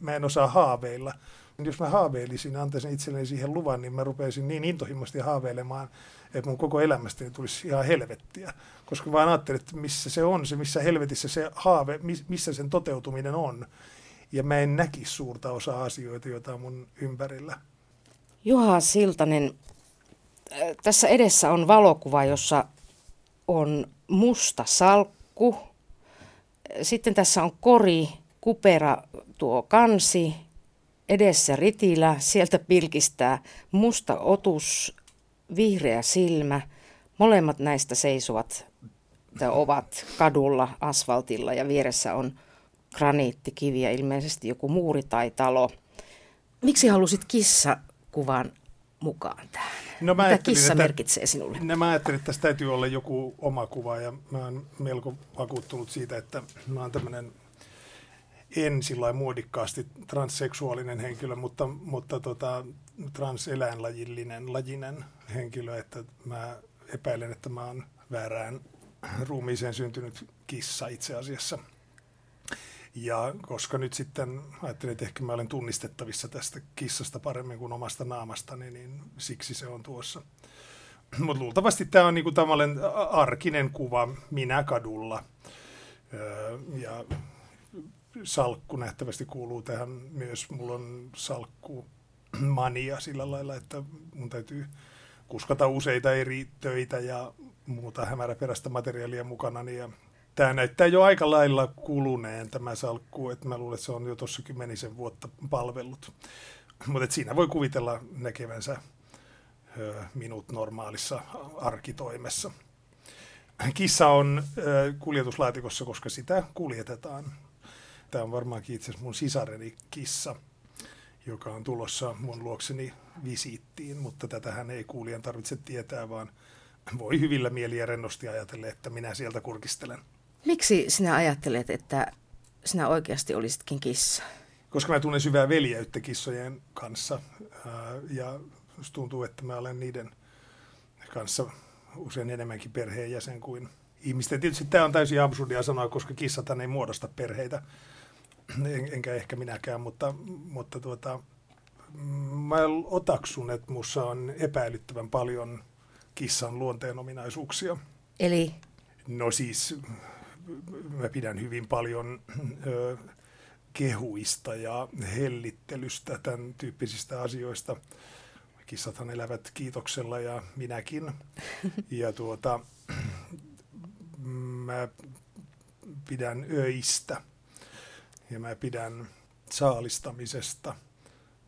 mä en osaa haaveilla. Jos mä haaveilisin, antaisin itselleni siihen luvan, niin mä rupeisin niin intohimoisesti haaveilemaan, että mun koko elämästäni tulisi ihan helvettiä. Koska vaan ajattelin, että missä se on, se missä helvetissä se haave, missä sen toteutuminen on. Ja mä en näkisi suurta osaa asioita, joita on mun ympärillä. Juha Siltanen, äh, tässä edessä on valokuva, jossa on musta salkku. Sitten tässä on kori, kupera, tuo kansi, edessä ritilä, sieltä pilkistää musta otus, vihreä silmä. Molemmat näistä seisovat tai ovat kadulla, asfaltilla ja vieressä on graniittikiviä, ilmeisesti joku muuri tai talo. Miksi halusit kissakuvan mukaan tähän? No mä Mitä kissa että, merkitsee sinulle? No mä ajattelin, että tässä täytyy olla joku oma kuva ja mä oon melko vakuuttunut siitä, että mä oon tämmöinen en sillä muodikkaasti transseksuaalinen henkilö, mutta, mutta tota, transeläinlajillinen lajinen henkilö, että mä epäilen, että mä oon väärään ruumiiseen syntynyt kissa itse asiassa. Ja koska nyt sitten ajattelin, että ehkä mä olen tunnistettavissa tästä kissasta paremmin kuin omasta naamastani, niin siksi se on tuossa. Mutta luultavasti tämä on niinku tavallinen arkinen kuva minä kadulla. Öö, ja salkku nähtävästi kuuluu tähän myös. Mulla on salkku mania sillä lailla, että mun täytyy kuskata useita eri töitä ja muuta hämäräperäistä materiaalia mukana. Ja tämä näyttää jo aika lailla kuluneen tämä salkku, että mä luulen, että se on jo tuossa kymmenisen vuotta palvellut. Mutta siinä voi kuvitella näkevänsä minut normaalissa arkitoimessa. Kissa on kuljetuslaatikossa, koska sitä kuljetetaan. Tämä on varmaankin itse asiassa mun sisareni kissa, joka on tulossa mun luokseni visiittiin, mutta tätähän ei kuulijan tarvitse tietää, vaan voi hyvillä mieliä rennosti ajatella, että minä sieltä kurkistelen. Miksi sinä ajattelet, että sinä oikeasti olisitkin kissa? Koska mä tunnen syvää veljeyttä kissojen kanssa ja tuntuu, että mä olen niiden kanssa usein enemmänkin perheenjäsen kuin ihmisten. Tietysti tämä on täysin absurdia sanoa, koska kissat ei muodosta perheitä, en, enkä ehkä minäkään, mutta, mutta tuota, mä otaksun, että minussa on epäilyttävän paljon kissan luonteen ominaisuuksia. Eli? No siis mä pidän hyvin paljon ö, kehuista ja hellittelystä, tämän tyyppisistä asioista. Kissathan elävät kiitoksella ja minäkin. Ja tuota, mä pidän öistä ja mä pidän saalistamisesta.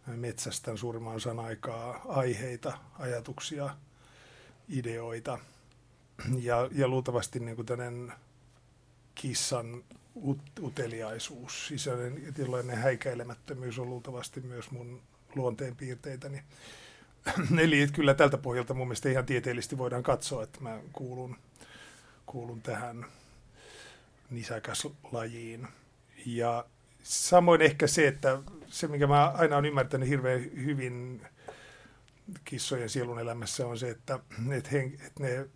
Mä metsästän suurimman osan aikaa aiheita, ajatuksia, ideoita. Ja, ja luultavasti niin kuin kissan ut, uteliaisuus, sisäinen tilanne häikäilemättömyys on luultavasti myös mun luonteenpiirteitäni. Eli kyllä tältä pohjalta mun mielestä ihan tieteellisesti voidaan katsoa, että mä kuulun, kuulun tähän nisäkäslajiin. Ja samoin ehkä se, että se, mikä mä aina olen ymmärtänyt hirveän hyvin kissojen sielun elämässä on se, että, että, hen, että ne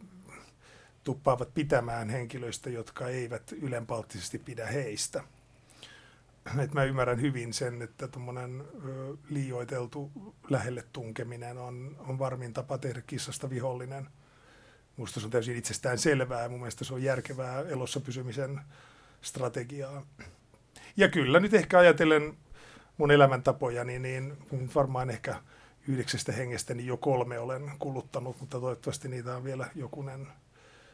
tuppaavat pitämään henkilöistä, jotka eivät ylenpalttisesti pidä heistä. Et mä ymmärrän hyvin sen, että tuommoinen liioiteltu lähelle tunkeminen on, on varmin tapa tehdä kissasta vihollinen. Minusta se on täysin itsestään selvää ja mun mielestä se on järkevää elossa pysymisen strategiaa. Ja kyllä nyt ehkä ajatellen mun elämäntapojani, niin, niin varmaan ehkä yhdeksästä hengestä niin jo kolme olen kuluttanut, mutta toivottavasti niitä on vielä jokunen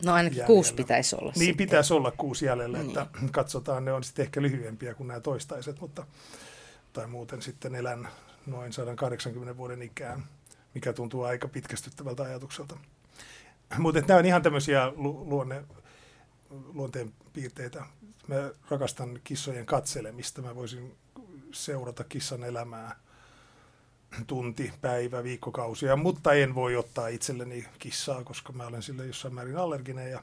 No ainakin jäljellä. kuusi pitäisi olla. Niin sitten. pitäisi olla kuusi jäljellä, niin. että katsotaan, ne on sitten ehkä lyhyempiä kuin nämä toistaiset, mutta tai muuten sitten elän noin 180 vuoden ikään, mikä tuntuu aika pitkästyttävältä ajatukselta. Mutta nämä on ihan tämmöisiä lu- luonne, luonteen piirteitä. Mä rakastan kissojen katselemista. Mä voisin seurata kissan elämää tunti, päivä, viikkokausia, mutta en voi ottaa itselleni kissaa, koska mä olen sille jossain määrin allerginen ja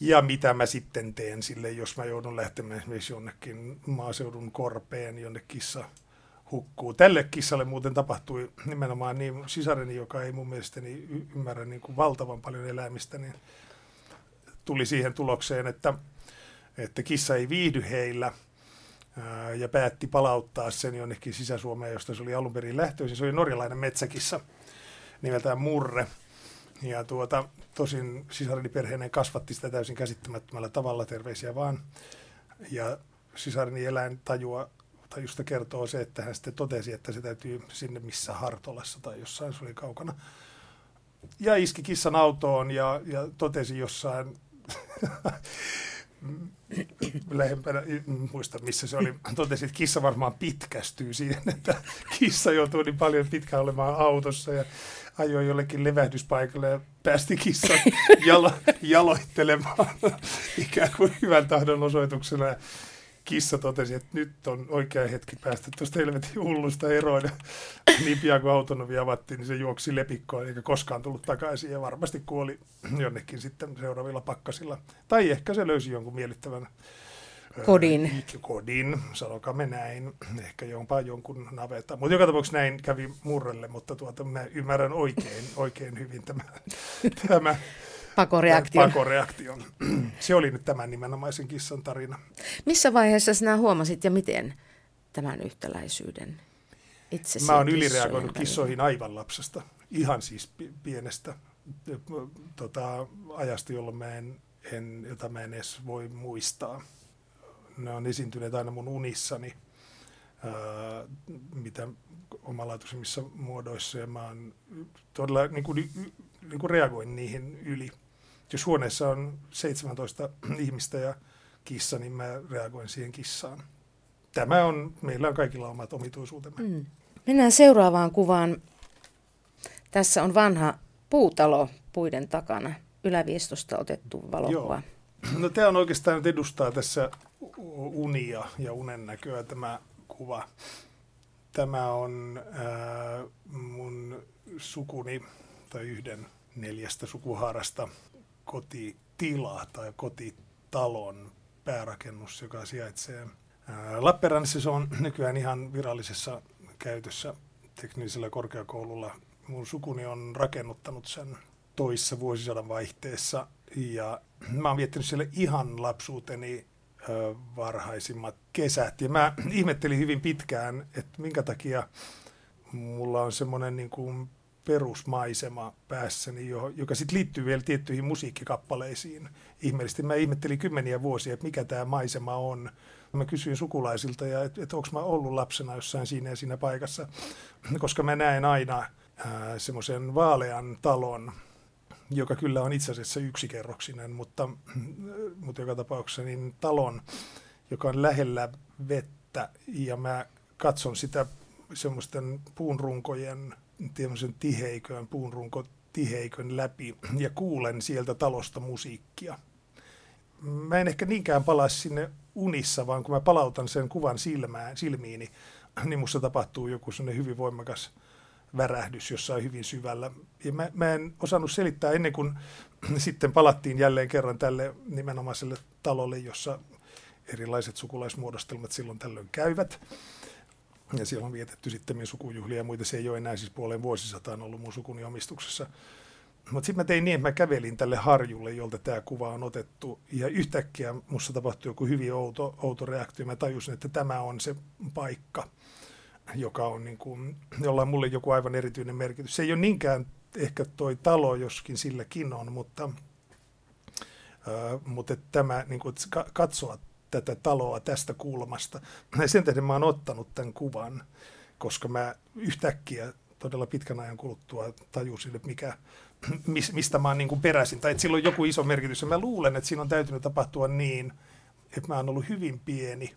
ja mitä mä sitten teen sille, jos mä joudun lähtemään esimerkiksi jonnekin maaseudun korpeen, jonne kissa hukkuu. Tälle kissalle muuten tapahtui nimenomaan niin sisareni, joka ei mun mielestäni ymmärrä niin kuin valtavan paljon elämistä, niin tuli siihen tulokseen, että, että kissa ei viihdy heillä, ja päätti palauttaa sen jonnekin Sisä-Suomeen, josta se oli alun perin lähtöisin. Se oli norjalainen metsäkissa nimeltään Murre. Ja tuota, tosin sisarini perheinen kasvatti sitä täysin käsittämättömällä tavalla, terveisiä vaan. Ja sisarini eläintajua tajusta kertoo se, että hän sitten totesi, että se täytyy sinne missä Hartolassa tai jossain, se oli kaukana. Ja iski kissan autoon ja, ja totesi jossain lähempänä, muista missä se oli, totesi, että kissa varmaan pitkästyy siihen, että kissa joutuu niin paljon pitkään olemaan autossa ja ajoi jollekin levähdyspaikalle ja päästi kissan jalo, jaloittelemaan ikään kuin hyvän tahdon osoituksena. Kissa totesi, että nyt on oikea hetki päästä tuosta helvetin hullusta eroon. niin pian kuin autonomi avattiin, niin se juoksi lepikkoon eikä koskaan tullut takaisin ja varmasti kuoli jonnekin sitten seuraavilla pakkasilla. Tai ehkä se löysi jonkun miellyttävän kodin. Ää, kodin, sanokamme näin, ehkä jopa jonkun navetta. Mutta joka tapauksessa näin kävi murrelle, mutta tuota, mä ymmärrän oikein, oikein hyvin tämä, tämä pakoreaktion. pakoreaktion. Se oli nyt tämän nimenomaisen kissan tarina. Missä vaiheessa sinä huomasit ja miten tämän yhtäläisyyden itse Mä oon ylireagoinut kissoihin aivan lapsesta, ihan siis pienestä tota, ajasta, jolloin mä en, en, jota mä en edes voi muistaa ne on esiintyneet aina mun unissani, ää, mitä omalaatuisimmissa muodoissa, ja mä oon todella niin kuin, niin kuin reagoin niihin yli. Jos huoneessa on 17 ihmistä ja kissa, niin mä reagoin siihen kissaan. Tämä on, meillä on kaikilla omat omituisuutemme. Mm. Mennään seuraavaan kuvaan. Tässä on vanha puutalo puiden takana. Yläviestosta otettu valokuva. Joo. No tämä on oikeastaan nyt edustaa tässä unia ja unen näköä tämä kuva. Tämä on ää, mun sukuni tai yhden neljästä sukuhaarasta kotitila tai kotitalon päärakennus, joka sijaitsee Lappeenrannassa. Se on nykyään ihan virallisessa käytössä teknisellä korkeakoululla. Mun sukuni on rakennuttanut sen toissa vuosisadan vaihteessa ja mä oon viettänyt siellä ihan lapsuuteni varhaisimmat kesät. Ja mä ihmettelin hyvin pitkään, että minkä takia mulla on semmoinen niin kuin perusmaisema päässäni, joka sitten liittyy vielä tiettyihin musiikkikappaleisiin. Ihmeellisesti mä ihmettelin kymmeniä vuosia, että mikä tämä maisema on. Mä kysyin sukulaisilta, ja että et onko mä ollut lapsena jossain siinä ja siinä paikassa, koska mä näen aina semmoisen vaalean talon, joka kyllä on itse asiassa yksikerroksinen, mutta, mutta joka tapauksessa niin talon, joka on lähellä vettä ja mä katson sitä semmoisten puunrunkojen, tämmöisen tiheikön, puunrunko tiheikön läpi ja kuulen sieltä talosta musiikkia. Mä en ehkä niinkään palaa sinne unissa, vaan kun mä palautan sen kuvan silmään, silmiini, niin musta tapahtuu joku sellainen hyvin voimakas värähdys jossain hyvin syvällä. Ja mä, mä en osannut selittää ennen kuin sitten palattiin jälleen kerran tälle nimenomaiselle talolle, jossa erilaiset sukulaismuodostelmat silloin tällöin käyvät. Ja siellä on vietetty sitten sukujuhlia ja muita. Se ei ole enää siis puoleen vuosisataan ollut mun sukuni omistuksessa. Mutta sitten mä tein niin, että mä kävelin tälle harjulle, jolta tämä kuva on otettu. Ja yhtäkkiä musta tapahtui joku hyvin outo, outo reaktio. Mä tajusin, että tämä on se paikka – joka on niin kuin, jolla on mulle joku aivan erityinen merkitys. Se ei ole niinkään ehkä toi talo, joskin silläkin on, mutta, äh, mutta tämä niin kuin, katsoa tätä taloa tästä kulmasta. Ja sen tähden mä oon ottanut tämän kuvan, koska mä yhtäkkiä todella pitkän ajan kuluttua tajusin, että mikä, mistä mä oon niin peräisin, tai että sillä on joku iso merkitys. Ja mä luulen, että siinä on täytynyt tapahtua niin, että mä oon ollut hyvin pieni,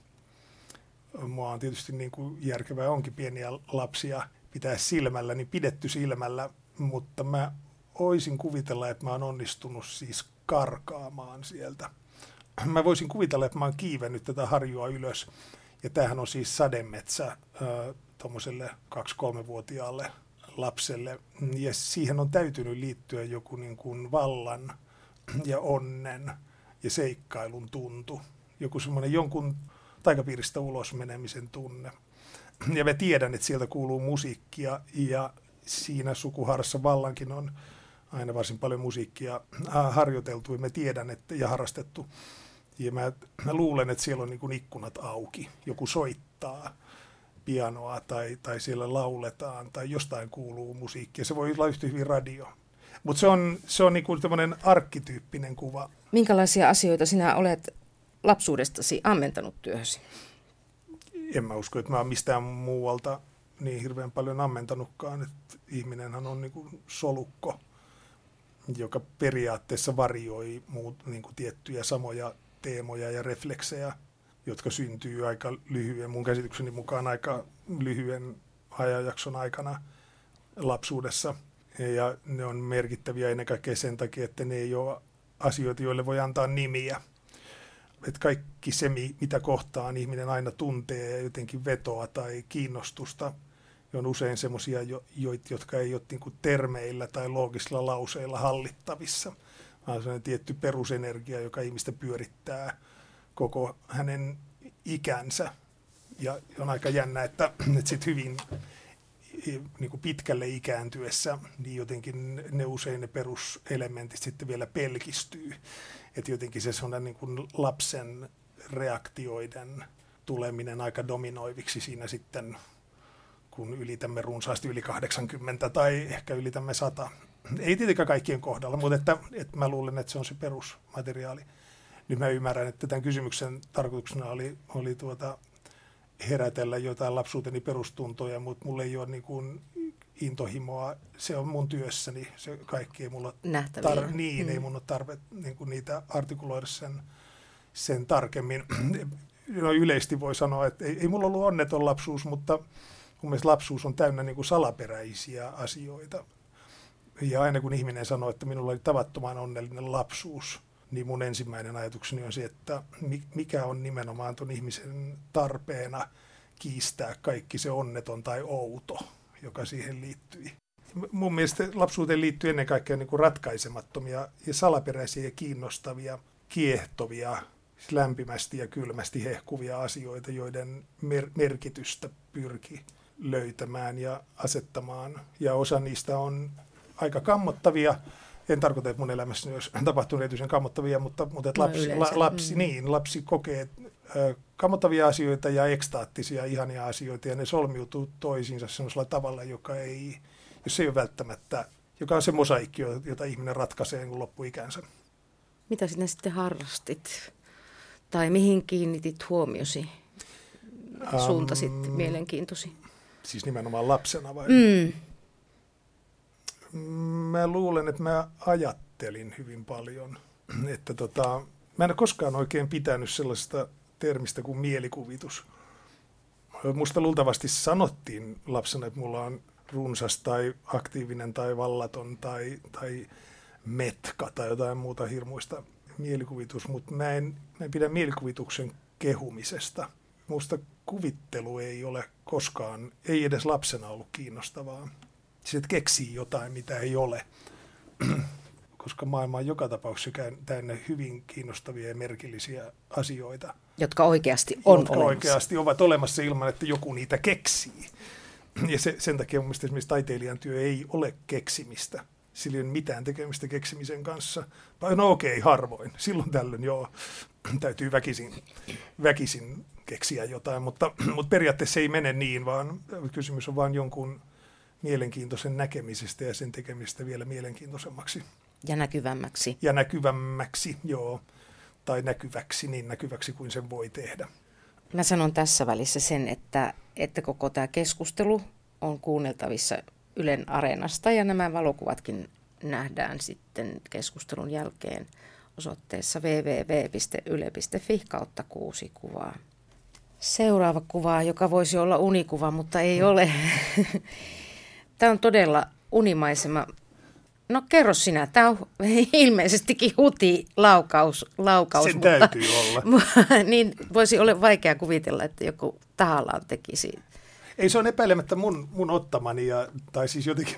mua on tietysti niin kuin järkevää onkin pieniä lapsia pitää silmällä, niin pidetty silmällä, mutta mä oisin kuvitella, että mä oon onnistunut siis karkaamaan sieltä. Mä voisin kuvitella, että mä oon kiivennyt tätä harjua ylös, ja tämähän on siis sademetsä tuommoiselle 2-3-vuotiaalle lapselle, ja siihen on täytynyt liittyä joku niin kuin vallan ja onnen ja seikkailun tuntu. Joku semmoinen jonkun taikapiiristä ulos menemisen tunne. Ja mä tiedän, että sieltä kuuluu musiikkia ja siinä sukuharassa vallankin on aina varsin paljon musiikkia äh, harjoiteltu ja mä tiedän että, ja harrastettu. Ja mä, mä luulen, että siellä on niin kuin ikkunat auki. Joku soittaa pianoa tai, tai siellä lauletaan tai jostain kuuluu musiikkia. Se voi olla yhtä hyvin radio. Mutta se on, se on niin tämmöinen arkkityyppinen kuva. Minkälaisia asioita sinä olet lapsuudestasi ammentanut työhösi? En mä usko, että mä oon mistään muualta niin hirveän paljon ammentanutkaan. Että ihminenhän on niin kuin solukko, joka periaatteessa varioi muut, niin kuin tiettyjä samoja teemoja ja refleksejä, jotka syntyy aika lyhyen, mun käsitykseni mukaan aika lyhyen ajanjakson aikana lapsuudessa. Ja ne on merkittäviä ennen kaikkea sen takia, että ne ei ole asioita, joille voi antaa nimiä. Että kaikki se, mitä kohtaan ihminen aina tuntee ja jotenkin vetoa tai kiinnostusta, on usein semmoisia, jotka ei ole niin termeillä tai loogisilla lauseilla hallittavissa, vaan sellainen tietty perusenergia, joka ihmistä pyörittää koko hänen ikänsä. Ja on aika jännä, että, että sit hyvin niin kuin pitkälle ikääntyessä, niin jotenkin ne usein ne peruselementit sitten vielä pelkistyy. Että jotenkin se on niin kuin lapsen reaktioiden tuleminen aika dominoiviksi siinä sitten, kun ylitämme runsaasti yli 80 tai ehkä ylitämme 100. Ei tietenkään kaikkien kohdalla, mutta että, että mä luulen, että se on se perusmateriaali. Nyt mä ymmärrän, että tämän kysymyksen tarkoituksena oli, oli tuota, herätellä jotain lapsuuteni perustuntoja, mutta mulla ei ole niin kuin intohimoa. Se on mun työssäni, se kaikki ei mulla tar- niin, mm. ei mun ole tarve niin kuin niitä artikuloida sen, sen tarkemmin. No, yleisesti voi sanoa, että ei, ei mulla ollut onneton lapsuus, mutta mun mielestä lapsuus on täynnä niin kuin salaperäisiä asioita. Ja aina kun ihminen sanoo, että minulla oli tavattoman onnellinen lapsuus, niin mun ensimmäinen ajatukseni on se, että mikä on nimenomaan tuon ihmisen tarpeena kiistää kaikki se onneton tai outo, joka siihen liittyy. Mun mielestä lapsuuteen liittyy ennen kaikkea niin kuin ratkaisemattomia ja salaperäisiä ja kiinnostavia, kiehtovia, siis lämpimästi ja kylmästi hehkuvia asioita, joiden mer- merkitystä pyrki löytämään ja asettamaan. Ja osa niistä on aika kammottavia, en tarkoita, että mun elämässäni olisi tapahtunut erityisen kammottavia, mutta, mutta että no lapsi, no la, lapsi, mm. niin, lapsi kokee ö, kammottavia asioita ja ekstaattisia, ihania asioita, ja ne solmiutuu toisiinsa sellaisella tavalla, joka ei, jos ei ole välttämättä, joka on se mosaikki, jota ihminen ratkaisee niin loppuikänsä. Mitä sinä sitten harrastit? Tai mihin kiinnitit huomiosi? Suuntasit um, mielenkiintosi? Siis nimenomaan lapsena vai? Mm mä luulen, että mä ajattelin hyvin paljon. Että tota, mä en ole koskaan oikein pitänyt sellaista termistä kuin mielikuvitus. Musta luultavasti sanottiin lapsena, että mulla on runsas tai aktiivinen tai vallaton tai, tai metka tai jotain muuta hirmuista mielikuvitus, mutta mä en, mä en pidä mielikuvituksen kehumisesta. Musta kuvittelu ei ole koskaan, ei edes lapsena ollut kiinnostavaa sitten keksii jotain, mitä ei ole. Koska maailma on joka tapauksessa täynnä hyvin kiinnostavia ja merkillisiä asioita. Jotka oikeasti on jotka olemassa. oikeasti ovat olemassa ilman, että joku niitä keksii. Ja se, sen takia mun mielestä esimerkiksi taiteilijan työ ei ole keksimistä. Sillä ei ole mitään tekemistä keksimisen kanssa. No okei, okay, harvoin. Silloin tällöin joo, täytyy väkisin, väkisin keksiä jotain, mutta, mutta periaatteessa ei mene niin, vaan kysymys on vain jonkun mielenkiintoisen näkemisestä ja sen tekemistä vielä mielenkiintoisemmaksi. Ja näkyvämmäksi. Ja näkyvämmäksi, joo. Tai näkyväksi, niin näkyväksi kuin sen voi tehdä. Mä sanon tässä välissä sen, että, että koko tämä keskustelu on kuunneltavissa Ylen areenasta ja nämä valokuvatkin nähdään sitten keskustelun jälkeen osoitteessa www.yle.fi kautta kuusi kuvaa. Seuraava kuva, joka voisi olla unikuva, mutta ei ole. Tämä on todella unimaisema. No kerro sinä, tämä on ilmeisestikin huti laukaus. laukaus Sen mutta, täytyy olla. niin voisi olla vaikea kuvitella, että joku tahallaan tekisi. Ei se on epäilemättä mun, mun ottamani, ja, tai siis jotenkin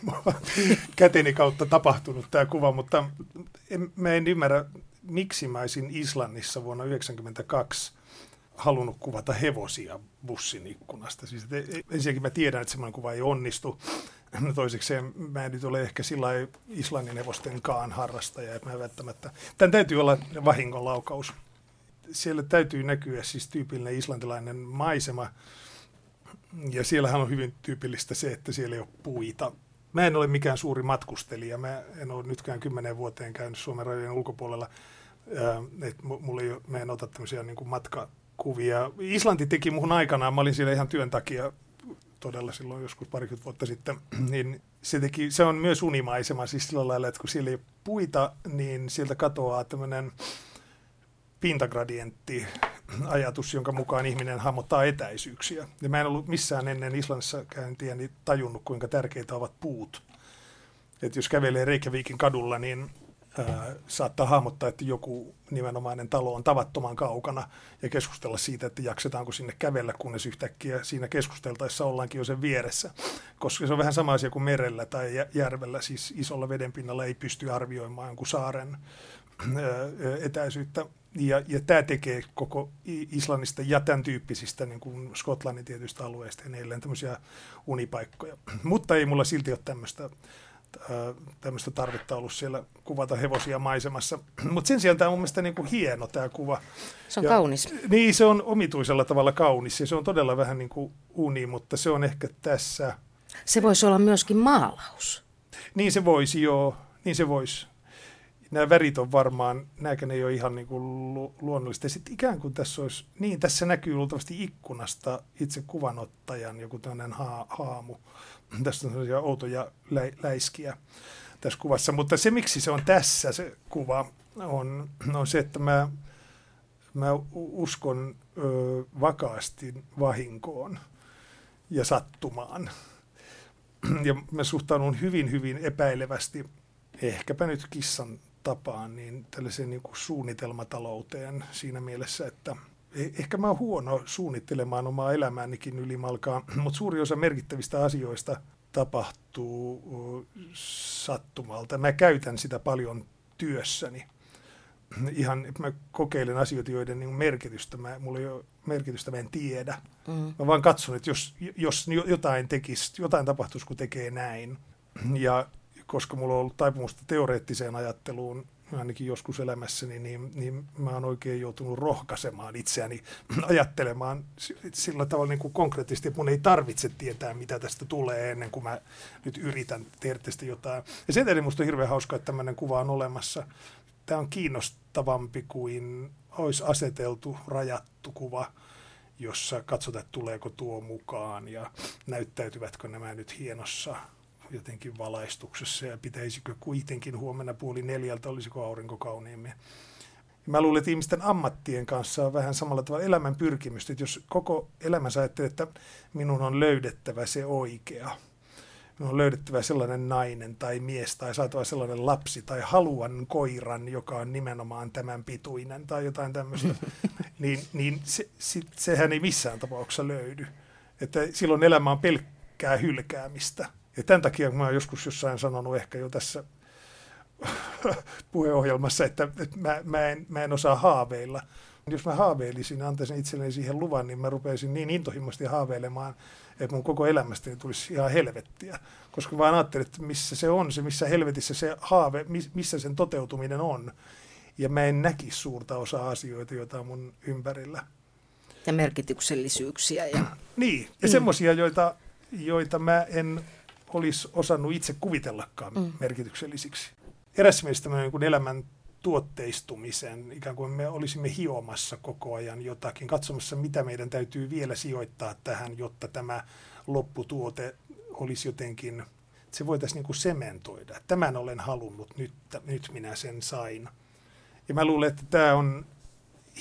käteni kautta tapahtunut tämä kuva, mutta en, mä en ymmärrä, miksi mä olisin Islannissa vuonna 1992 halunnut kuvata hevosia bussin ikkunasta. Siis, et, ensinnäkin mä tiedän, että semmoinen kuva ei onnistu. No toisekseen mä en nyt ole ehkä sillä Islannin hevostenkaan harrastaja, että mä välttämättä... Tämän täytyy olla vahingonlaukaus. siellä täytyy näkyä siis tyypillinen islantilainen maisema. Ja siellähän on hyvin tyypillistä se, että siellä ei ole puita. Mä en ole mikään suuri matkustelija. Mä en ole nytkään kymmenen vuoteen käynyt Suomen rajojen ulkopuolella. Äh, et mulla ei ole, mä en ota tämmöisiä niin matkakuvia. Islanti teki muhun aikanaan, mä olin siellä ihan työn takia todella silloin joskus parikymmentä vuotta sitten, niin se, teki, se on myös unimaisema siis sillä lailla, että kun siellä ei puita, niin sieltä katoaa tämmöinen pintagradientti ajatus, jonka mukaan ihminen hahmottaa etäisyyksiä. Ja mä en ollut missään ennen Islannissa käyntiä niin tajunnut, kuinka tärkeitä ovat puut. Että jos kävelee Reykjavikin kadulla, niin ää, saattaa hahmottaa, että joku nimenomainen talo on tavattoman kaukana ja keskustella siitä, että jaksetaanko sinne kävellä, kunnes yhtäkkiä siinä keskusteltaessa ollaankin jo sen vieressä. Koska se on vähän sama asia kuin merellä tai järvellä, siis isolla vedenpinnalla ei pysty arvioimaan jonkun saaren etäisyyttä. Ja, ja tämä tekee koko Islannista ja tämän tyyppisistä niin kuin Skotlannin tietyistä alueista edelleen tämmöisiä unipaikkoja. Mutta ei mulla silti ole tämmöistä tämmöistä tarvetta ollut siellä kuvata hevosia maisemassa. Mutta sen sijaan tämä on mun mielestä niin kuin hieno tämä kuva. Se on ja, kaunis. Niin, se on omituisella tavalla kaunis ja se on todella vähän niin kuin uni, mutta se on ehkä tässä... Se voisi olla myöskin maalaus. Niin se voisi, joo. Niin se voisi nämä värit on varmaan, nämäkään ei ole ihan niin kuin lu- luonnollista. Sitten ikään kuin tässä olisi, niin tässä näkyy luultavasti ikkunasta itse kuvanottajan joku tämmöinen ha- haamu. Tästä on sellaisia outoja lä- läiskiä tässä kuvassa. Mutta se, miksi se on tässä se kuva, on, on se, että mä, mä uskon ö, vakaasti vahinkoon ja sattumaan. Ja mä suhtaudun hyvin, hyvin epäilevästi ehkäpä nyt kissan tapaan niin tällaiseen niin kuin suunnitelmatalouteen siinä mielessä, että e- ehkä mä oon huono suunnittelemaan omaa elämäänikin ylimalkaa, mutta suuri osa merkittävistä asioista tapahtuu sattumalta. Mä käytän sitä paljon työssäni. Ihan, mä kokeilen asioita, joiden niin merkitystä, mä, mulla ei ole merkitystä, mä en tiedä. Mm. Mä vaan katson, että jos, jos jotain tekisi, jotain tapahtuisi, kun tekee näin. Ja koska mulla on ollut taipumusta teoreettiseen ajatteluun ainakin joskus elämässäni, niin, niin mä oon oikein joutunut rohkaisemaan itseäni ajattelemaan sillä tavalla niin kuin konkreettisesti, että mun ei tarvitse tietää, mitä tästä tulee ennen kuin mä nyt yritän tehdä tästä jotain. Ja sen takia musta on hirveän hauska, että tämmöinen kuva on olemassa. Tämä on kiinnostavampi kuin olisi aseteltu, rajattu kuva, jossa katsotaan, että tuleeko tuo mukaan ja näyttäytyvätkö nämä nyt hienossa jotenkin valaistuksessa ja pitäisikö kuitenkin huomenna puoli neljältä, olisiko aurinko kauniimmin. Mä luulen, että ihmisten ammattien kanssa on vähän samalla tavalla elämän pyrkimystä, että jos koko elämänsä ajattelee, että minun on löydettävä se oikea, minun on löydettävä sellainen nainen tai mies tai saatava sellainen lapsi tai haluan koiran, joka on nimenomaan tämän pituinen tai jotain tämmöistä, niin, niin se, se, sehän ei missään tapauksessa löydy. Että silloin elämä on pelkkää hylkäämistä. Ja tämän takia mä olen joskus jossain sanonut ehkä jo tässä puheohjelmassa, että, mä, mä, en, mä en osaa haaveilla. Jos mä haaveilisin antaisin itselleni siihen luvan, niin mä rupeisin niin intohimoisesti haaveilemaan, että mun koko elämästäni tulisi ihan helvettiä. Koska vaan ajattelin, että missä se on, se missä helvetissä se haave, missä sen toteutuminen on. Ja mä en näkisi suurta osaa asioita, joita on mun ympärillä. Ja merkityksellisyyksiä. Ja... niin, ja mm. semmoisia, joita, joita mä en olisi osannut itse kuvitellakaan mm. merkityksellisiksi. Eräs meistä niin elämän tuotteistumisen, ikään kuin me olisimme hiomassa koko ajan jotakin, katsomassa mitä meidän täytyy vielä sijoittaa tähän, jotta tämä lopputuote olisi jotenkin, se voitaisiin niin kuin sementoida. Tämän olen halunnut, nyt, nyt minä sen sain. Ja mä luulen, että tämä on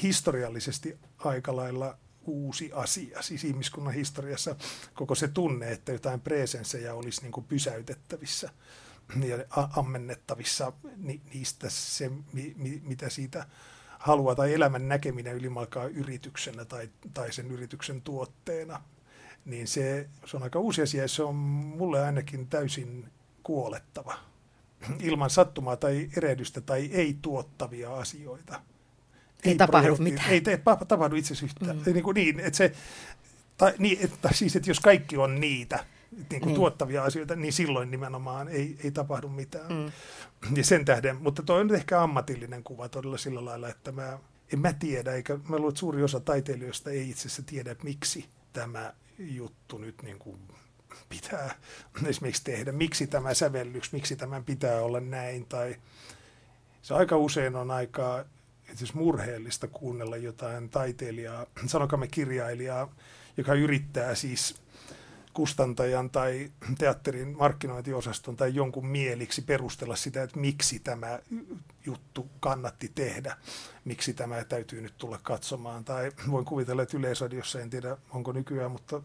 historiallisesti aika lailla uusi asia, siis ihmiskunnan historiassa. Koko se tunne, että jotain presenssejä olisi niin kuin pysäytettävissä ja ammennettavissa ni, niistä se, mi, mi, mitä siitä haluaa, tai elämän näkeminen ylimalkaa yrityksenä tai, tai sen yrityksen tuotteena, niin se, se on aika uusi asia se on mulle ainakin täysin kuolettava. Ilman sattumaa tai erehdystä tai ei tuottavia asioita ei, ei tapahdu projekti, mitään. Ei, ei tapahdu itse asiassa yhtään. Mm. Niin, kuin niin, että se, tai, niin, että, siis, että jos kaikki on niitä niin kuin niin. tuottavia asioita, niin silloin nimenomaan ei, ei tapahdu mitään. Mm. Ja sen tähden, mutta toi on ehkä ammatillinen kuva todella sillä lailla, että mä, en mä tiedä, eikä mä luulen, että suuri osa taiteilijoista ei itse asiassa tiedä, miksi tämä juttu nyt niin kuin pitää esimerkiksi tehdä, miksi tämä sävellys, miksi tämän pitää olla näin, tai se aika usein on aika itse murheellista kuunnella jotain taiteilijaa, sanokamme kirjailijaa, joka yrittää siis kustantajan tai teatterin markkinointiosaston tai jonkun mieliksi perustella sitä, että miksi tämä juttu kannatti tehdä, miksi tämä täytyy nyt tulla katsomaan. Tai voin kuvitella, että Yleisradiossa, en tiedä onko nykyään, mutta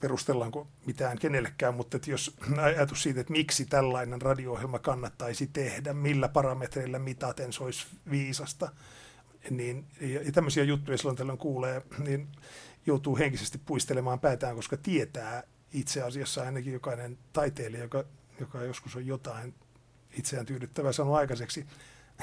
perustellaanko mitään kenellekään, mutta että jos ajatus siitä, että miksi tällainen radio-ohjelma kannattaisi tehdä, millä parametreillä mitaten se olisi viisasta, niin ja tämmöisiä juttuja silloin tällöin kuulee, niin joutuu henkisesti puistelemaan päätään, koska tietää itse asiassa ainakin jokainen taiteilija, joka, joka joskus on jotain itseään tyydyttävää sanonut aikaiseksi,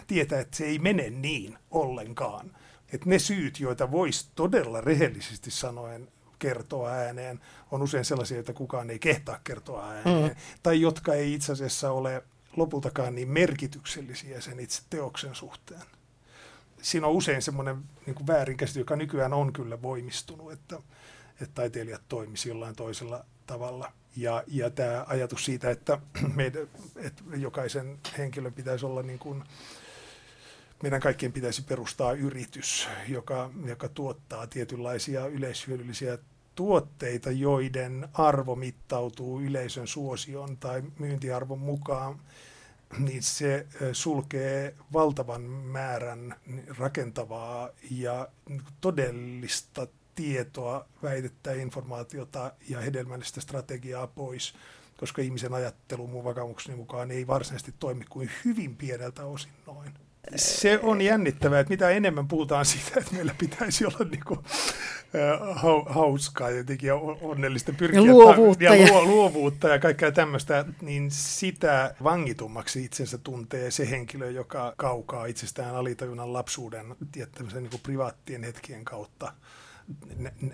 tietää, että se ei mene niin ollenkaan. Että ne syyt, joita voisi todella rehellisesti sanoen kertoa ääneen, on usein sellaisia, joita kukaan ei kehtaa kertoa ääneen, mm. tai jotka ei itse asiassa ole lopultakaan niin merkityksellisiä sen itse teoksen suhteen. Siinä on usein semmoinen niin väärinkäsitys, joka nykyään on kyllä voimistunut, että, että taiteilijat toimisivat jollain toisella tavalla. Ja, ja tämä ajatus siitä, että, meidän, että jokaisen henkilön pitäisi olla niin kuin, meidän kaikkien pitäisi perustaa yritys, joka, joka tuottaa tietynlaisia yleishyödyllisiä tuotteita, joiden arvo mittautuu yleisön suosion tai myyntiarvon mukaan, niin se sulkee valtavan määrän rakentavaa ja todellista tietoa, väitettä, informaatiota ja hedelmällistä strategiaa pois, koska ihmisen ajattelu mun vakaumukseni mukaan ei varsinaisesti toimi kuin hyvin pieneltä osin noin se on jännittävää, että mitä enemmän puhutaan siitä, että meillä pitäisi olla niin kuin, äh, hauskaa jotenkin ja onnellista pyrkiä. Ja luovuutta. Ja, ja luovuutta ja kaikkea tämmöistä, niin sitä vangitummaksi itsensä tuntee se henkilö, joka kaukaa itsestään alitajunnan lapsuuden ja niin kuin privaattien hetkien kautta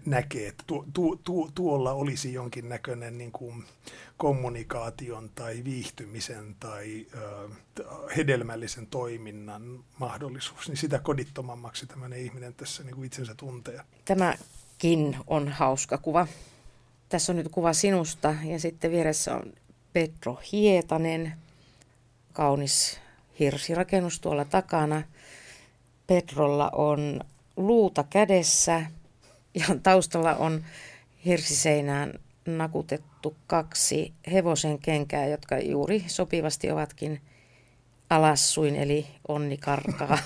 näkee, että tu, tu, tu, tuolla olisi jonkin näköinen niin kuin kommunikaation tai viihtymisen tai ö, hedelmällisen toiminnan mahdollisuus, niin sitä kodittomammaksi tämmöinen ihminen tässä niin kuin itsensä tuntee. Tämäkin on hauska kuva. Tässä on nyt kuva sinusta ja sitten vieressä on Petro Hietanen, kaunis hirsirakennus tuolla takana. Petrolla on luuta kädessä ja taustalla on hirsiseinään nakutettu kaksi hevosen kenkää, jotka juuri sopivasti ovatkin alassuin, eli onni karkaa.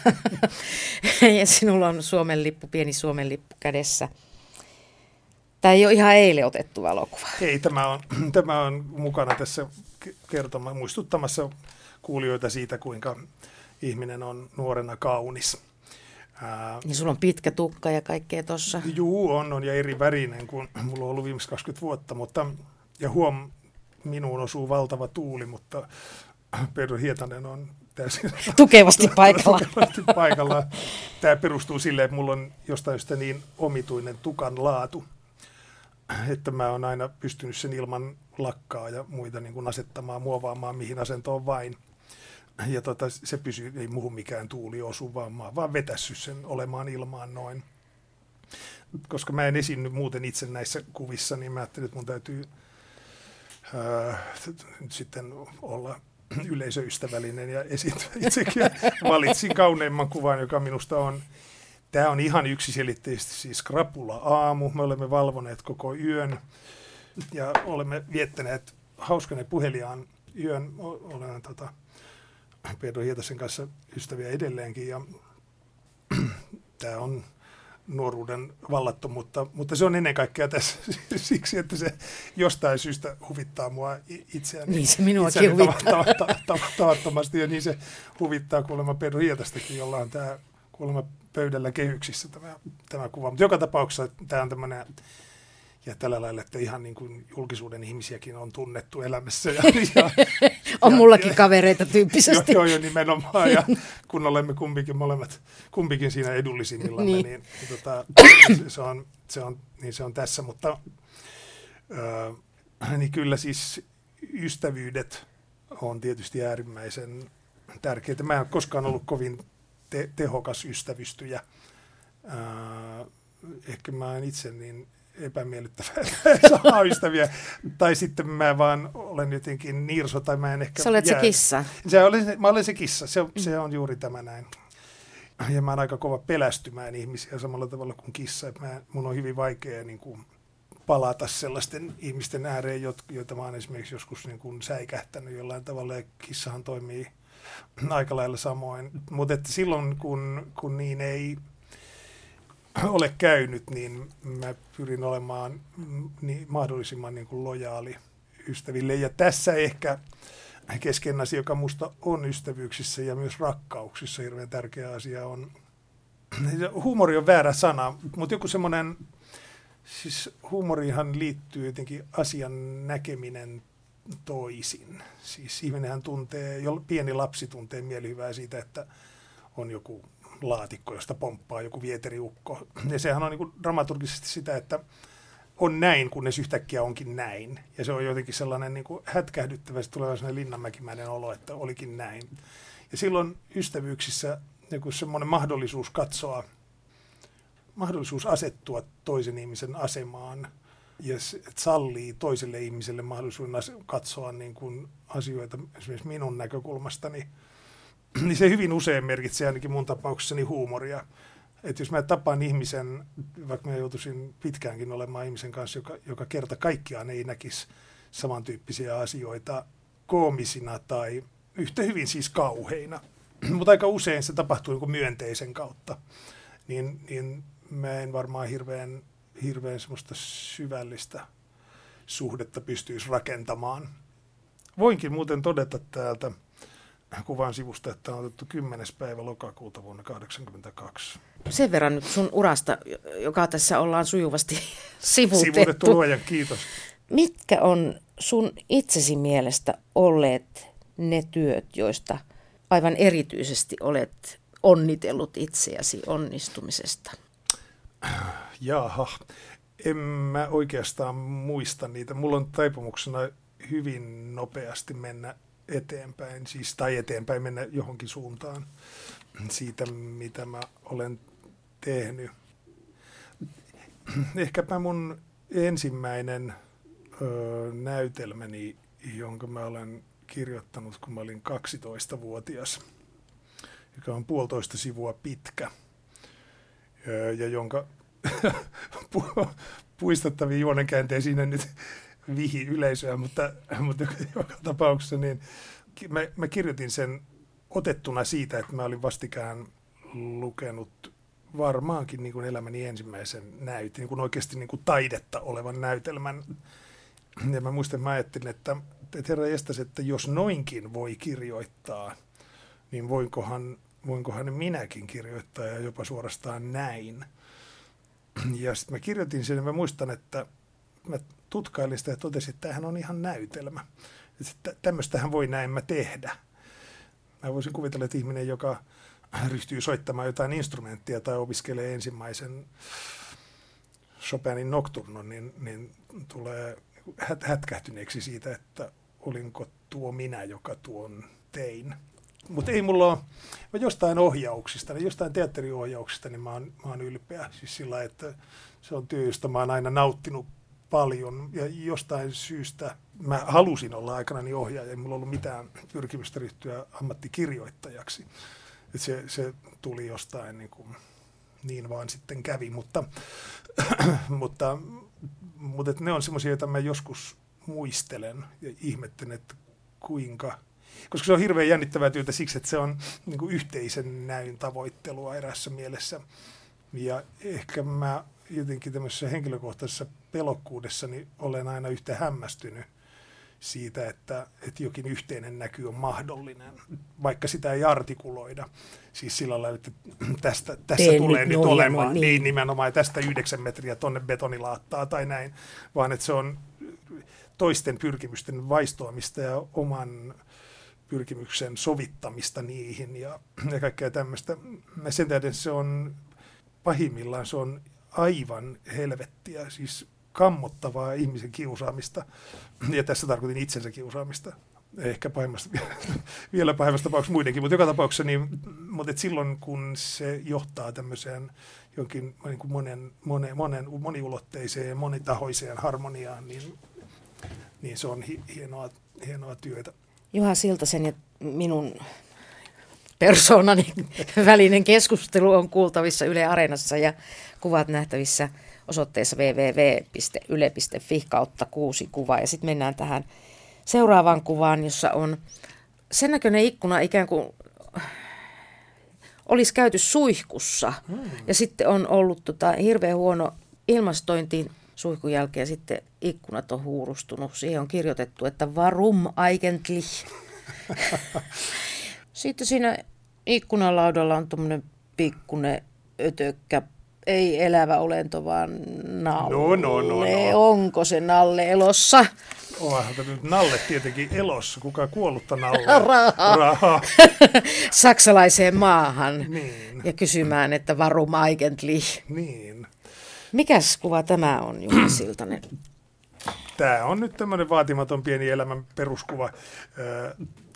ja sinulla on Suomen lippu, pieni Suomen lippu kädessä. Tämä ei ole ihan eilen otettu valokuva. Ei, tämä on, tämä on mukana tässä kertoma, muistuttamassa kuulijoita siitä, kuinka ihminen on nuorena kaunis. Ää, niin sulla on pitkä tukka ja kaikkea tuossa. Juu, on, on ja eri värinen kuin mulla on ollut viimeiset 20 vuotta, mutta ja huom, minuun osuu valtava tuuli, mutta Pedro Hietanen on täysin tukevasti paikalla. tukevasti paikalla. Tämä perustuu sille, että mulla on jostain sitä niin omituinen tukan laatu, että mä oon aina pystynyt sen ilman lakkaa ja muita niin kuin asettamaan, muovaamaan mihin asentoon vain ja tota, se pysyy, ei muuhun mikään tuuli osu, vaan mä vaan vetässyt sen olemaan ilmaan noin. Koska mä en esiinny muuten itse näissä kuvissa, niin mä ajattelin, että mun täytyy ää, sitten olla yleisöystävällinen ja esiintyä itsekin. Valitsin kauneimman kuvan, joka minusta on, tämä on ihan yksiselitteisesti siis krapula aamu. Me olemme valvoneet koko yön ja olemme viettäneet hauskan ja puheliaan yön. Olen tota, Pedro Hietasen kanssa ystäviä edelleenkin ja tämä on nuoruuden vallattomuutta, mutta se on ennen kaikkea tässä siksi, että se jostain syystä huvittaa mua itseäni. Niin se minuakin huvittaa. Tavattomasti ja niin se huvittaa kuulemma Pedro Hietastakin, jolla on tämä kuulemma pöydällä kehyksissä tämä, tämä kuva. Mutta joka tapauksessa tämä on tämmöinen ja tällä lailla, että ihan niin kuin julkisuuden ihmisiäkin on tunnettu elämässä. Ja, ja, on ja, mullakin ja, kavereita tyyppisesti. Joo, joo, nimenomaan. Ja kun olemme kumpikin molemmat, kumpikin siinä edullisimmilla, niin. niin, niin, tota, se, on, se, on, niin se on tässä. Mutta äh, niin kyllä siis ystävyydet on tietysti äärimmäisen tärkeitä. Mä en ole koskaan ollut kovin te, tehokas ystävystyjä. Ää, ehkä mä en itse niin epämiellyttävää saa ystäviä. Tai sitten mä vaan olen jotenkin nirso tai mä en ehkä Sä olet jää. se kissa. Se olen, mä olen se kissa, se, se on juuri tämä näin. Ja mä oon aika kova pelästymään ihmisiä samalla tavalla kuin kissa. Mä, mun on hyvin vaikea niin kuin, palata sellaisten ihmisten ääreen, joita mä oon esimerkiksi joskus niin kuin säikähtänyt jollain tavalla, ja kissahan toimii aika lailla samoin. Mutta silloin, kun, kun niin ei ole käynyt, niin mä pyrin olemaan niin mahdollisimman niin kuin lojaali ystäville. Ja tässä ehkä keskeinen asia, joka minusta on ystävyyksissä ja myös rakkauksissa hirveän tärkeä asia on, huumori on väärä sana, mutta joku semmoinen, siis huumorihan liittyy jotenkin asian näkeminen toisin. Siis ihminenhän tuntee, jo pieni lapsi tuntee mielihyvää siitä, että on joku laatikko, josta pomppaa joku vieteriukko. Ja sehän on niin kuin dramaturgisesti sitä, että on näin, kunnes yhtäkkiä onkin näin. Ja se on jotenkin sellainen niin kuin hätkähdyttävä, se tulee sellainen linnanmäkimäinen olo, että olikin näin. Ja silloin ystävyyksissä niin semmoinen mahdollisuus katsoa, mahdollisuus asettua toisen ihmisen asemaan ja sallii toiselle ihmiselle mahdollisuuden katsoa niin kuin asioita esimerkiksi minun näkökulmastani, niin se hyvin usein merkitsee ainakin mun tapauksessani huumoria. Että jos mä tapaan ihmisen, vaikka mä joutuisin pitkäänkin olemaan ihmisen kanssa, joka, joka kerta kaikkiaan ei näkisi samantyyppisiä asioita koomisina tai yhtä hyvin siis kauheina, mutta aika usein se tapahtuu niin myönteisen kautta, niin, niin mä en varmaan hirveän, hirveän semmoista syvällistä suhdetta pystyisi rakentamaan. Voinkin muuten todeta täältä kuvan sivusta, että on otettu 10. päivä lokakuuta vuonna 1982 sen verran nyt sun urasta, joka tässä ollaan sujuvasti sivutettu. Sivutettu luojan, kiitos. Mitkä on sun itsesi mielestä olleet ne työt, joista aivan erityisesti olet onnitellut itseäsi onnistumisesta? Jaha, en mä oikeastaan muista niitä. Mulla on taipumuksena hyvin nopeasti mennä eteenpäin, siis tai eteenpäin mennä johonkin suuntaan siitä, mitä mä olen tehnyt. Ehkäpä mun ensimmäinen ö, näytelmäni, jonka mä olen kirjoittanut, kun mä olin 12-vuotias, joka on puolitoista sivua pitkä, ö, ja jonka pu- puistettaviin juonenkäänteisiin nyt vihi yleisöä, mutta, mutta joka tapauksessa niin mä, mä kirjoitin sen otettuna siitä, että mä olin vastikään lukenut varmaankin niin kuin elämäni ensimmäisen näytin, niin kuin oikeasti niin kuin taidetta olevan näytelmän. Ja mä muistan, mä ajattelin, että, että herra estäs, että jos noinkin voi kirjoittaa, niin voinkohan, voinkohan minäkin kirjoittaa ja jopa suorastaan näin. Ja sitten mä kirjoitin sen ja mä muistan, että mä tutkailin sitä ja totesin, että tämähän on ihan näytelmä. Että tämmöistähän voi näin mä tehdä. Mä voisin kuvitella, että ihminen, joka ryhtyy soittamaan jotain instrumenttia tai opiskelee ensimmäisen Chopinin nocturnon, niin, niin tulee hät, hätkähtyneeksi siitä, että olinko tuo minä, joka tuon tein. Mutta ei mulla ole, jostain ohjauksista, niin jostain teatteriohjauksista, niin mä oon, mä oon ylpeä. Siis sillä, että se on työ, josta mä oon aina nauttinut paljon ja jostain syystä mä halusin olla aikanani ohjaaja, ei mulla ollut mitään pyrkimystä ryhtyä ammattikirjoittajaksi että se, se tuli jostain niin, kuin, niin vaan sitten kävi, mutta, mutta, mutta että ne on semmoisia, joita mä joskus muistelen ja ihmettelen, että kuinka, koska se on hirveän jännittävää työtä siksi, että se on niin kuin yhteisen näyn tavoittelua erässä mielessä. Ja ehkä mä jotenkin tämmöisessä henkilökohtaisessa pelokkuudessa niin olen aina yhtä hämmästynyt siitä, että, että jokin yhteinen näky on mahdollinen, vaikka sitä ei artikuloida. Siis sillä lailla, että tästä, tässä Teen tulee nyt, nyt olemaan, niin. niin nimenomaan, tästä yhdeksän metriä tonne betonilaattaa tai näin, vaan että se on toisten pyrkimysten vaistoamista ja oman pyrkimyksen sovittamista niihin ja, ja kaikkea tämmöistä. Sen tähden se on pahimmillaan se on aivan helvettiä. Siis kammottavaa ihmisen kiusaamista, ja tässä tarkoitin itsensä kiusaamista, ehkä pahimmasta, vielä pahimmassa tapauksessa muidenkin, mutta joka tapauksessa, niin, mutta et silloin kun se johtaa tämmöiseen jonkin niin kuin monen, monen, monen, moniulotteiseen, monitahoiseen harmoniaan, niin, niin se on hi, hienoa, hienoa työtä. Juha Siltasen ja minun persoonani välinen keskustelu on kuultavissa Yle Areenassa ja kuvat nähtävissä osoitteessa www.yle.fi kautta kuusi kuvaa. Ja sitten mennään tähän seuraavaan kuvaan, jossa on sen näköinen ikkuna ikään kuin olisi käyty suihkussa. Hmm. Ja sitten on ollut tota, hirveän huono ilmastointi suihkun jälkeen sitten ikkunat on huurustunut. Siihen on kirjoitettu, että varum eigentlich. sitten siinä ikkunalaudalla on tuommoinen pikkunen ötökkä, ei elävä olento, vaan nalle. No, no, no, no. Onko se Nalle elossa? Onhan nyt Nalle tietenkin elossa. Kuka kuollutta Nalle? Raha. Raha. Saksalaiseen maahan. Niin. Ja kysymään, että varum eigentlich. Niin. Mikäs kuva tämä on, Juha Siltanen? Tämä on nyt tämmöinen vaatimaton pieni elämän peruskuva.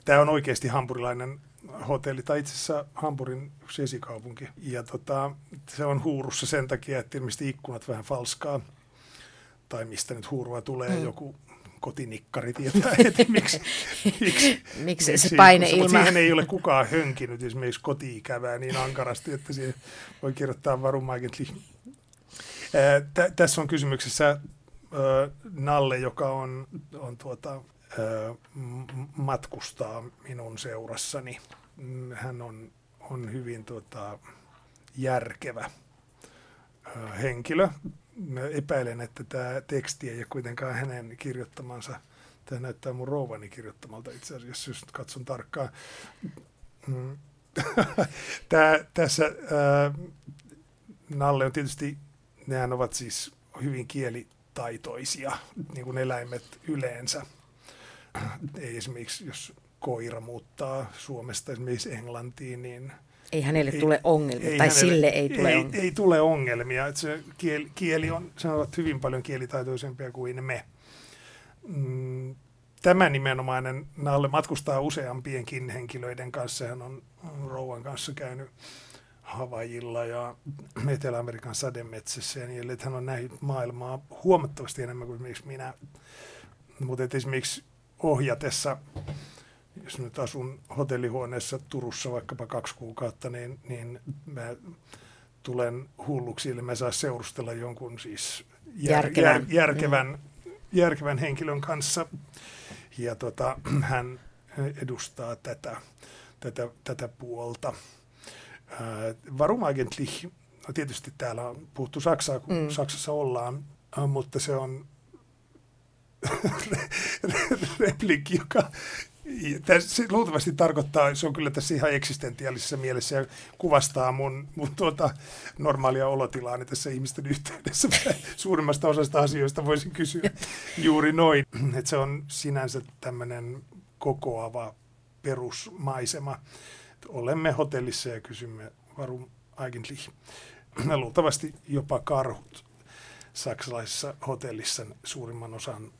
Tämä on oikeasti hampurilainen hotelli, tai itse asiassa Hampurin esikaupunki. Ja tota, se on huurussa sen takia, että ilmeisesti ikkunat vähän falskaa. Tai mistä nyt huurua tulee, mm. joku kotinikkari tietää heti, miksi, miksi, miksi se paine ilma. siihen ei ole kukaan hönkinyt esimerkiksi kotiikävää niin ankarasti, että siihen voi kirjoittaa varumaikenli. Tässä on kysymyksessä Nalle, joka on, on tuota, matkustaa minun seurassani. Hän on, on hyvin tuota, järkevä henkilö. Mä epäilen, että tämä teksti ei ole kuitenkaan hänen kirjoittamansa. Tämä näyttää mun rouvani kirjoittamalta itse asiassa, jos katson tarkkaan. Mm. Tämä, tässä ää, Nalle on tietysti, nehän ovat siis hyvin kielitaitoisia, niin kuin eläimet yleensä ei esimerkiksi, jos koira muuttaa Suomesta esimerkiksi Englantiin, niin ei hänelle ei, tule ongelmia, ei tai hänelle, sille ei tule ei, ongelmia. Ei tule ongelmia. Että se kieli, kieli on, se ovat hyvin paljon kielitaitoisempia kuin me. Mm, tämä nimenomainen Nalle matkustaa useampienkin henkilöiden kanssa. Hän on Rouvan kanssa käynyt Havajilla ja Etelä-Amerikan sademetsässä ja niin edelleen. Hän on nähnyt maailmaa huomattavasti enemmän kuin esimerkiksi minä. Mutta esimerkiksi ohjatessa, jos nyt asun hotellihuoneessa Turussa vaikkapa kaksi kuukautta, niin, niin mä tulen hulluksi, eli mä saa seurustella jonkun siis jär, järkevän, jär, järkevän, mm. järkevän henkilön kanssa. Ja tota, hän edustaa tätä, tätä, tätä puolta. Varum eigentlich, no tietysti täällä on puhuttu Saksaa, kun mm. Saksassa ollaan, mutta se on replikki, joka se luultavasti tarkoittaa, se on kyllä tässä ihan eksistentiaalisessa mielessä ja kuvastaa mun, mun tuota normaalia olotilaani tässä ihmisten yhteydessä. Suurimmasta osasta asioista voisin kysyä juuri noin. Että se on sinänsä tämmöinen kokoava perusmaisema. Olemme hotellissa ja kysymme varum eigentlich. Luultavasti jopa karhut saksalaisessa hotellissa suurimman osan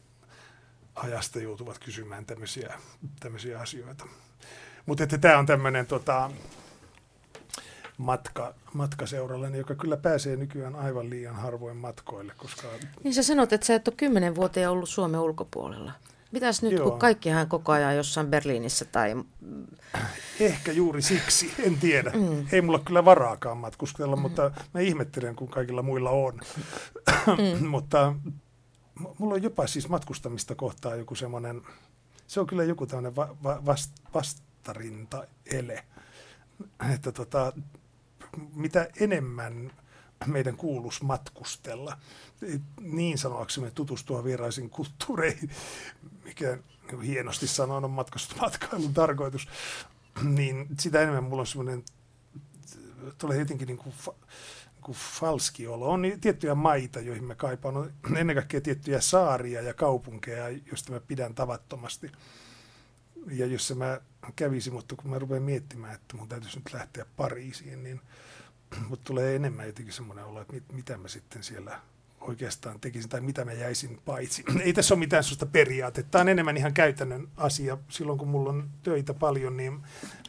ajasta joutuvat kysymään tämmöisiä, tämmöisiä asioita. Mutta että tämä on tämmöinen tota, matka, matkaseurallinen, joka kyllä pääsee nykyään aivan liian harvoin matkoille. Koska... Niin sä sanot, että sä et ole kymmenen vuoteen ollut Suomen ulkopuolella. Mitäs nyt, Joo. kun kaikkihan koko ajan jossain Berliinissä tai... Ehkä juuri siksi, en tiedä. Mm. Ei mulla kyllä varaakaan matkustella, mm. mutta mä ihmettelen, kun kaikilla muilla on. Mm. mutta mulla on jopa siis matkustamista kohtaa joku semmoinen, se on kyllä joku tämmöinen va, va, vast, vastarinta-ele, että tota, mitä enemmän meidän kuuluisi matkustella, niin sanoaksemme tutustua vieraisiin kulttuureihin, mikä hienosti sanoen on matkailun tarkoitus, niin sitä enemmän mulla on semmoinen, tulee jotenkin niin kuin kuin falski olo. On niin tiettyjä maita, joihin mä kaipaan. On ennen kaikkea tiettyjä saaria ja kaupunkeja, joista mä pidän tavattomasti. Ja jos mä kävisin, mutta kun mä rupean miettimään, että mun täytyisi nyt lähteä Pariisiin, niin mutta tulee enemmän jotenkin semmoinen olo, että mit, mitä mä sitten siellä oikeastaan tekisin tai mitä mä jäisin paitsi. Ei tässä ole mitään sellaista periaatetta. Tämä on enemmän ihan käytännön asia. Silloin kun mulla on töitä paljon, niin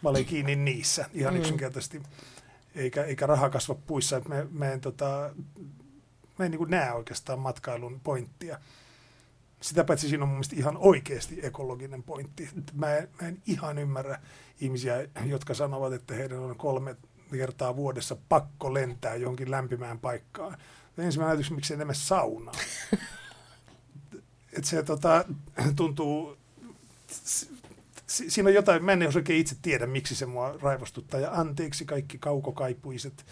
mä olen kiinni niissä ihan mm. yksinkertaisesti. Eikä, eikä raha kasva puissa. Mä, mä en, tota, mä en niin näe oikeastaan matkailun pointtia. Sitä paitsi siinä on mun mielestä ihan oikeasti ekologinen pointti. Mä en, mä en ihan ymmärrä ihmisiä, jotka sanovat, että heidän on kolme kertaa vuodessa pakko lentää johonkin lämpimään paikkaan. Ensimmäinen ajatus, miksi enemmän saunaa. että se tota, tuntuu, siinä on jotain, mä en oikein itse tiedä, miksi se mua raivostuttaa. Ja anteeksi kaikki kaukokaipuiset,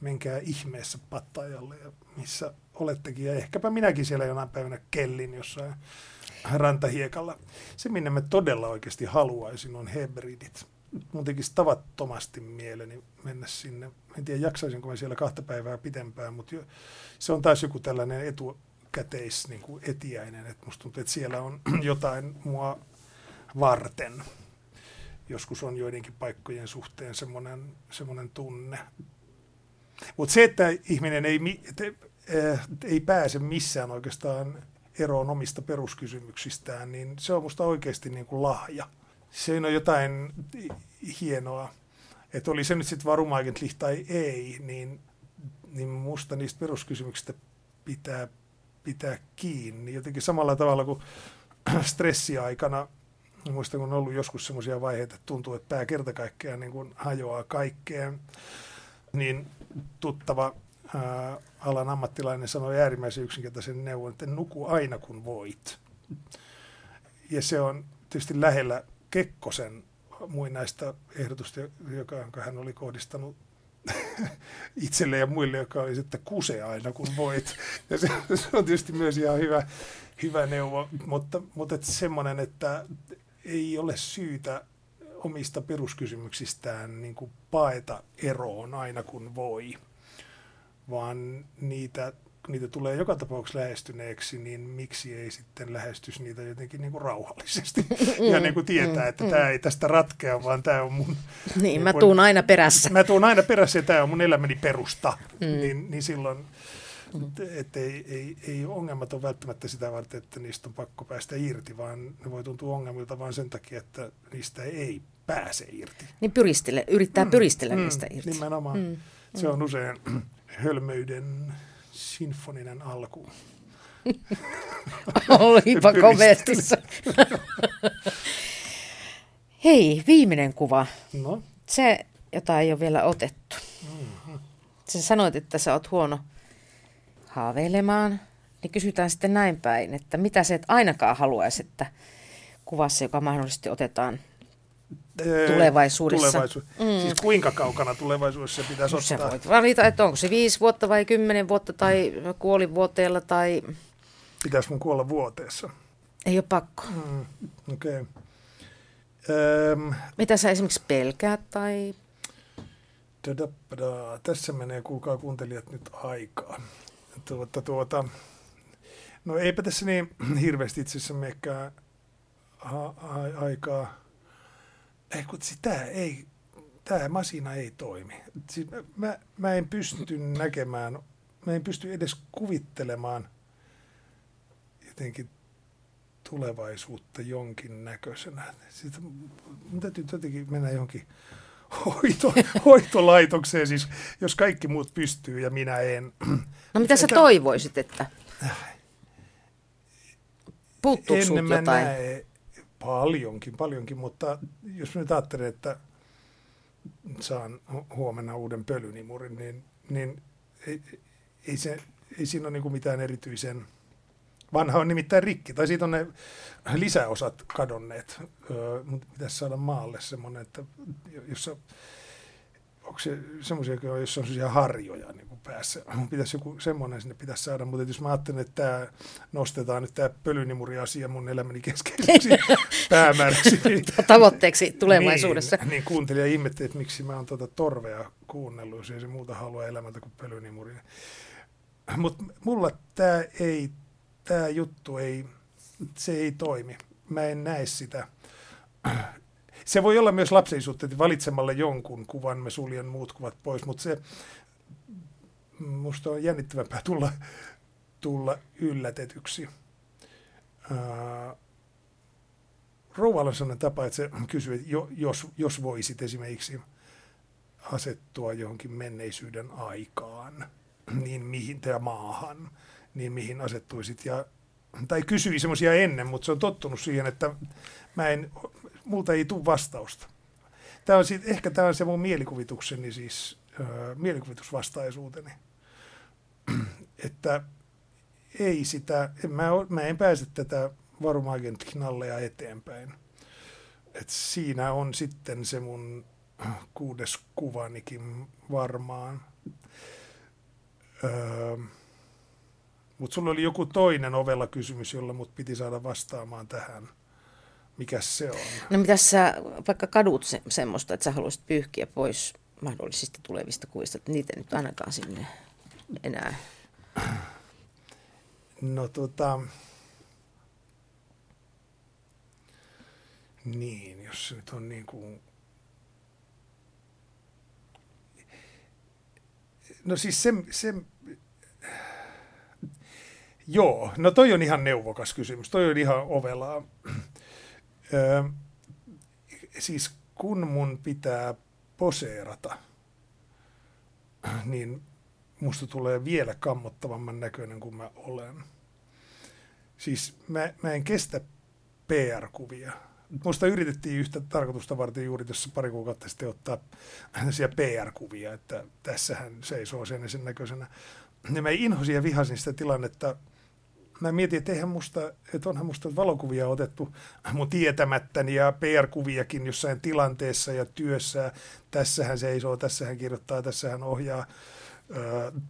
menkää ihmeessä Pattajalle ja missä olettekin. Ja ehkäpä minäkin siellä jonain päivänä kellin jossain rantahiekalla. Se, minne mä todella oikeasti haluaisin, on hebridit mun tekisi tavattomasti mieleni mennä sinne. En tiedä, jaksaisinko mä siellä kahta päivää pitempään, mutta jo, se on taas joku tällainen etukäteis niin kuin etiäinen, että musta tuntuu, että siellä on jotain mua varten. Joskus on joidenkin paikkojen suhteen semmoinen, semmoinen tunne. Mutta se, että ihminen ei, että, äh, ei pääse missään oikeastaan eroon omista peruskysymyksistään, niin se on musta oikeasti niin kuin lahja siinä on jotain hienoa. Että oli se nyt sitten varumaagentli tai ei, niin, niin musta niistä peruskysymyksistä pitää pitää kiinni. Jotenkin samalla tavalla kuin stressiaikana, muistan kun on ollut joskus semmoisia vaiheita, että tuntuu, että pää kerta kaikkiaan niin kuin hajoaa kaikkeen, niin tuttava ää, alan ammattilainen sanoi äärimmäisen yksinkertaisen neuvon, että nuku aina kun voit. Ja se on tietysti lähellä Kekkosen muinaista ehdotusta, joka, jonka hän oli kohdistanut itselle ja muille, joka oli, että kuse aina kun voit. Ja se, se on tietysti myös ihan hyvä, hyvä neuvo, mutta, mutta että semmoinen, että ei ole syytä omista peruskysymyksistään niin kuin paeta eroon aina kun voi, vaan niitä niitä tulee joka tapauksessa lähestyneeksi, niin miksi ei sitten lähestys niitä jotenkin niin kuin rauhallisesti mm, ja niin kuin tietää, että mm, tämä ei tästä ratkea, vaan tämä on mun... Niin, niin mä tuun aina perässä. Mä tuun aina perässä ja tämä on mun elämäni perusta, mm. niin, niin silloin mm. että ei, ei, ei ongelmat ole välttämättä sitä varten, että niistä on pakko päästä irti, vaan ne voi tuntua ongelmilta vain sen takia, että niistä ei pääse irti. Niin pyristele, yrittää mm, pyristellä mm, niistä irti. Nimenomaan. Mm, Se on usein hölmöyden sinfoninen alku. Olipa komeasti. Hei, viimeinen kuva. No? Se, jota ei ole vielä otettu. Mm-hmm. Sä sanoit, että sä oot huono haaveilemaan. Niin kysytään sitten näin päin, että mitä sä et ainakaan haluaisi, että kuvassa, joka mahdollisesti otetaan tulevaisuudessa. Tulevaisuus. Mm. Siis kuinka kaukana tulevaisuudessa pitäisi ottaa? Sä voit valita, että onko se viisi vuotta vai kymmenen vuotta tai kuolivuoteella tai... Pitäisi mun kuolla vuoteessa? Ei ole pakko. Mm. Okei. Okay. Öm, Mitä sä esimerkiksi pelkäät tai... Tässä menee, kuulkaa kuuntelijat, nyt aikaa. Tuota, tuota, no eipä tässä niin hirveästi itse asiassa menekään ha- ha- aikaa ei kun tämä ei, tämä masina ei toimi. Siis mä, mä en pysty näkemään, mä en pysty edes kuvittelemaan jotenkin tulevaisuutta jonkin näköisenä. Sitten mun täytyy jotenkin mennä johonkin hoito, hoitolaitokseen, siis jos kaikki muut pystyy ja minä en. No mitä sä toivoisit, että puuttuuko jotain? Näe, Paljonkin, paljonkin, mutta jos nyt ajattelen, että saan huomenna uuden pölynimurin, niin, niin ei, ei, se, ei siinä ole niin mitään erityisen... Vanha on nimittäin rikki, tai siitä on ne lisäosat kadonneet, öö, mutta pitäisi saada maalle semmoinen, että jossa onko se semmoisia, joissa on sellaisia harjoja niin kuin päässä. Pitäisi joku semmoinen sinne pitäisi saada, mutta jos mä ajattelen, että tämä nostetaan nyt tämä pölynimuri-asia mun elämäni keskeiseksi päämääräksi. Niin, Tavoitteeksi tulevaisuudessa. Niin, niin kuuntelija ihmetteli, että miksi mä oon tuota torvea kuunnellut, jos ei se muuta halua elämältä kuin pölynimuri. Mutta mulla tämä ei, tämä juttu ei, se ei toimi. Mä en näe sitä se voi olla myös lapsellisuutta, että valitsemalla jonkun kuvan me suljen muut kuvat pois, mutta se musta on jännittävämpää tulla tulla yllätetyksi. Rouvalla on sellainen tapa, että se kysyy, että jos, jos voisit esimerkiksi asettua johonkin menneisyyden aikaan, niin mihin, tai maahan, niin mihin asettuisit. Ja, tai kysyi semmoisia ennen, mutta se on tottunut siihen, että mä en, multa ei tule vastausta. Tämä on sit, ehkä tämä on se mun mielikuvitukseni, siis äh, mielikuvitusvastaisuuteni. että ei sitä, en, mä, mä en pääse tätä varumagent-knalleja eteenpäin. Et siinä on sitten se mun kuudes kuvanikin varmaan. Öö, Mutta sulla oli joku toinen ovella kysymys, jolla mut piti saada vastaamaan tähän. Mikä se on? No mitä sä vaikka kadut se, semmoista, että sä haluaisit pyyhkiä pois mahdollisesti tulevista kuvista, että niitä nyt ainakaan sinne enää. No tota, niin, jos se nyt on niin kuin No siis se, se, joo, no toi on ihan neuvokas kysymys, toi on ihan ovelaa. Ö, siis kun mun pitää poseerata, niin musta tulee vielä kammottavamman näköinen kuin mä olen. Siis mä, mä en kestä PR-kuvia Musta yritettiin yhtä tarkoitusta varten juuri tässä pari kuukautta sitten ottaa PR-kuvia, että tässähän seisoo sen sen näköisenä. Ja mä inhosin ja vihasin sitä tilannetta. Mä mietin, että eihän musta, että onhan musta valokuvia otettu mun tietämättäni ja PR-kuviakin jossain tilanteessa ja työssä. Tässähän seisoo, tässähän kirjoittaa, tässähän ohjaa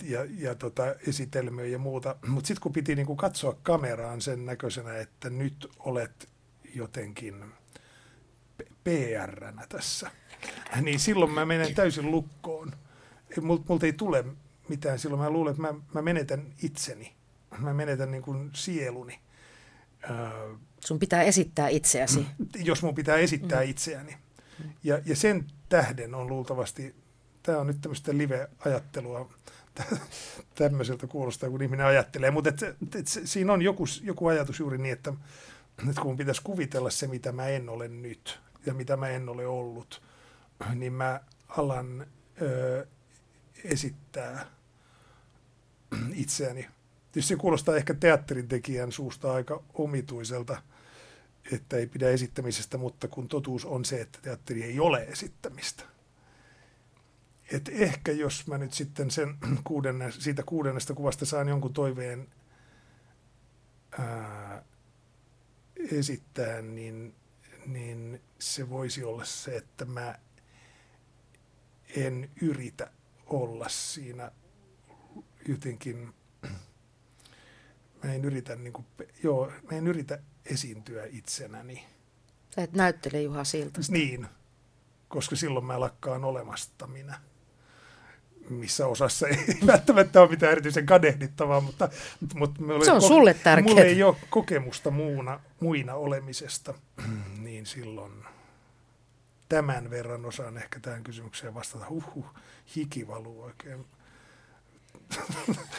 ja, ja tota, esitelmiä ja muuta. Mutta sitten kun piti niinku katsoa kameraan sen näköisenä, että nyt olet jotenkin pr tässä, niin silloin mä menen täysin lukkoon. Multa ei tule mitään silloin. Mä luulen, että mä, mä menetän itseni. Mä menetän niin kuin sieluni. Sun pitää esittää itseäsi. Jos mun pitää esittää mm. itseäni. Ja, ja sen tähden on luultavasti, tämä on nyt tämmöistä live-ajattelua, tämmöiseltä kuulostaa, kun ihminen ajattelee, mutta et, et, et, siinä on joku, joku ajatus juuri niin, että nyt kun pitäisi kuvitella se, mitä mä en ole nyt ja mitä mä en ole ollut, niin mä alan ö, esittää itseäni. Tietysti se kuulostaa ehkä teatterin tekijän suusta aika omituiselta, että ei pidä esittämisestä, mutta kun totuus on se, että teatteri ei ole esittämistä. Et ehkä jos mä nyt sitten sen kuudenne, siitä kuudennesta kuvasta saan jonkun toiveen ää, esittää, niin, niin se voisi olla se, että mä en yritä olla siinä jotenkin, mä en yritä, niin kuin, joo, mä en yritä esiintyä itsenäni. Sä et näyttele Juha Siltasta. Niin, koska silloin mä lakkaan olemasta minä missä osassa ei välttämättä ole mitään erityisen kadehdittavaa, mutta, mutta se on koke- sulle tärkeää. Mulla ei ole kokemusta muuna, muina olemisesta, niin silloin tämän verran osaan ehkä tähän kysymykseen vastata. Huhhuh, hiki valuu oikein.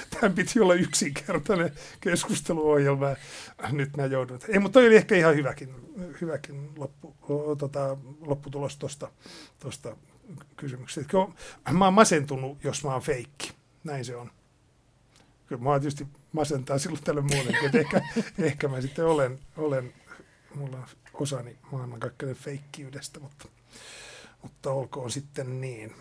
Tämän piti olla yksinkertainen keskusteluohjelma. Nyt mä joudun. Ei, mutta toi oli ehkä ihan hyväkin, hyväkin loppu, tota, lopputulos tuosta kysymykset. Kyllä mä oon masentunut, jos mä oon feikki. Näin se on. Kyllä mä tietysti masentaa silloin tälle muutenkin, että ehkä, ehkä mä sitten olen, olen, mulla on osani maailmankaikkeuden feikkiydestä, mutta, mutta olkoon sitten niin.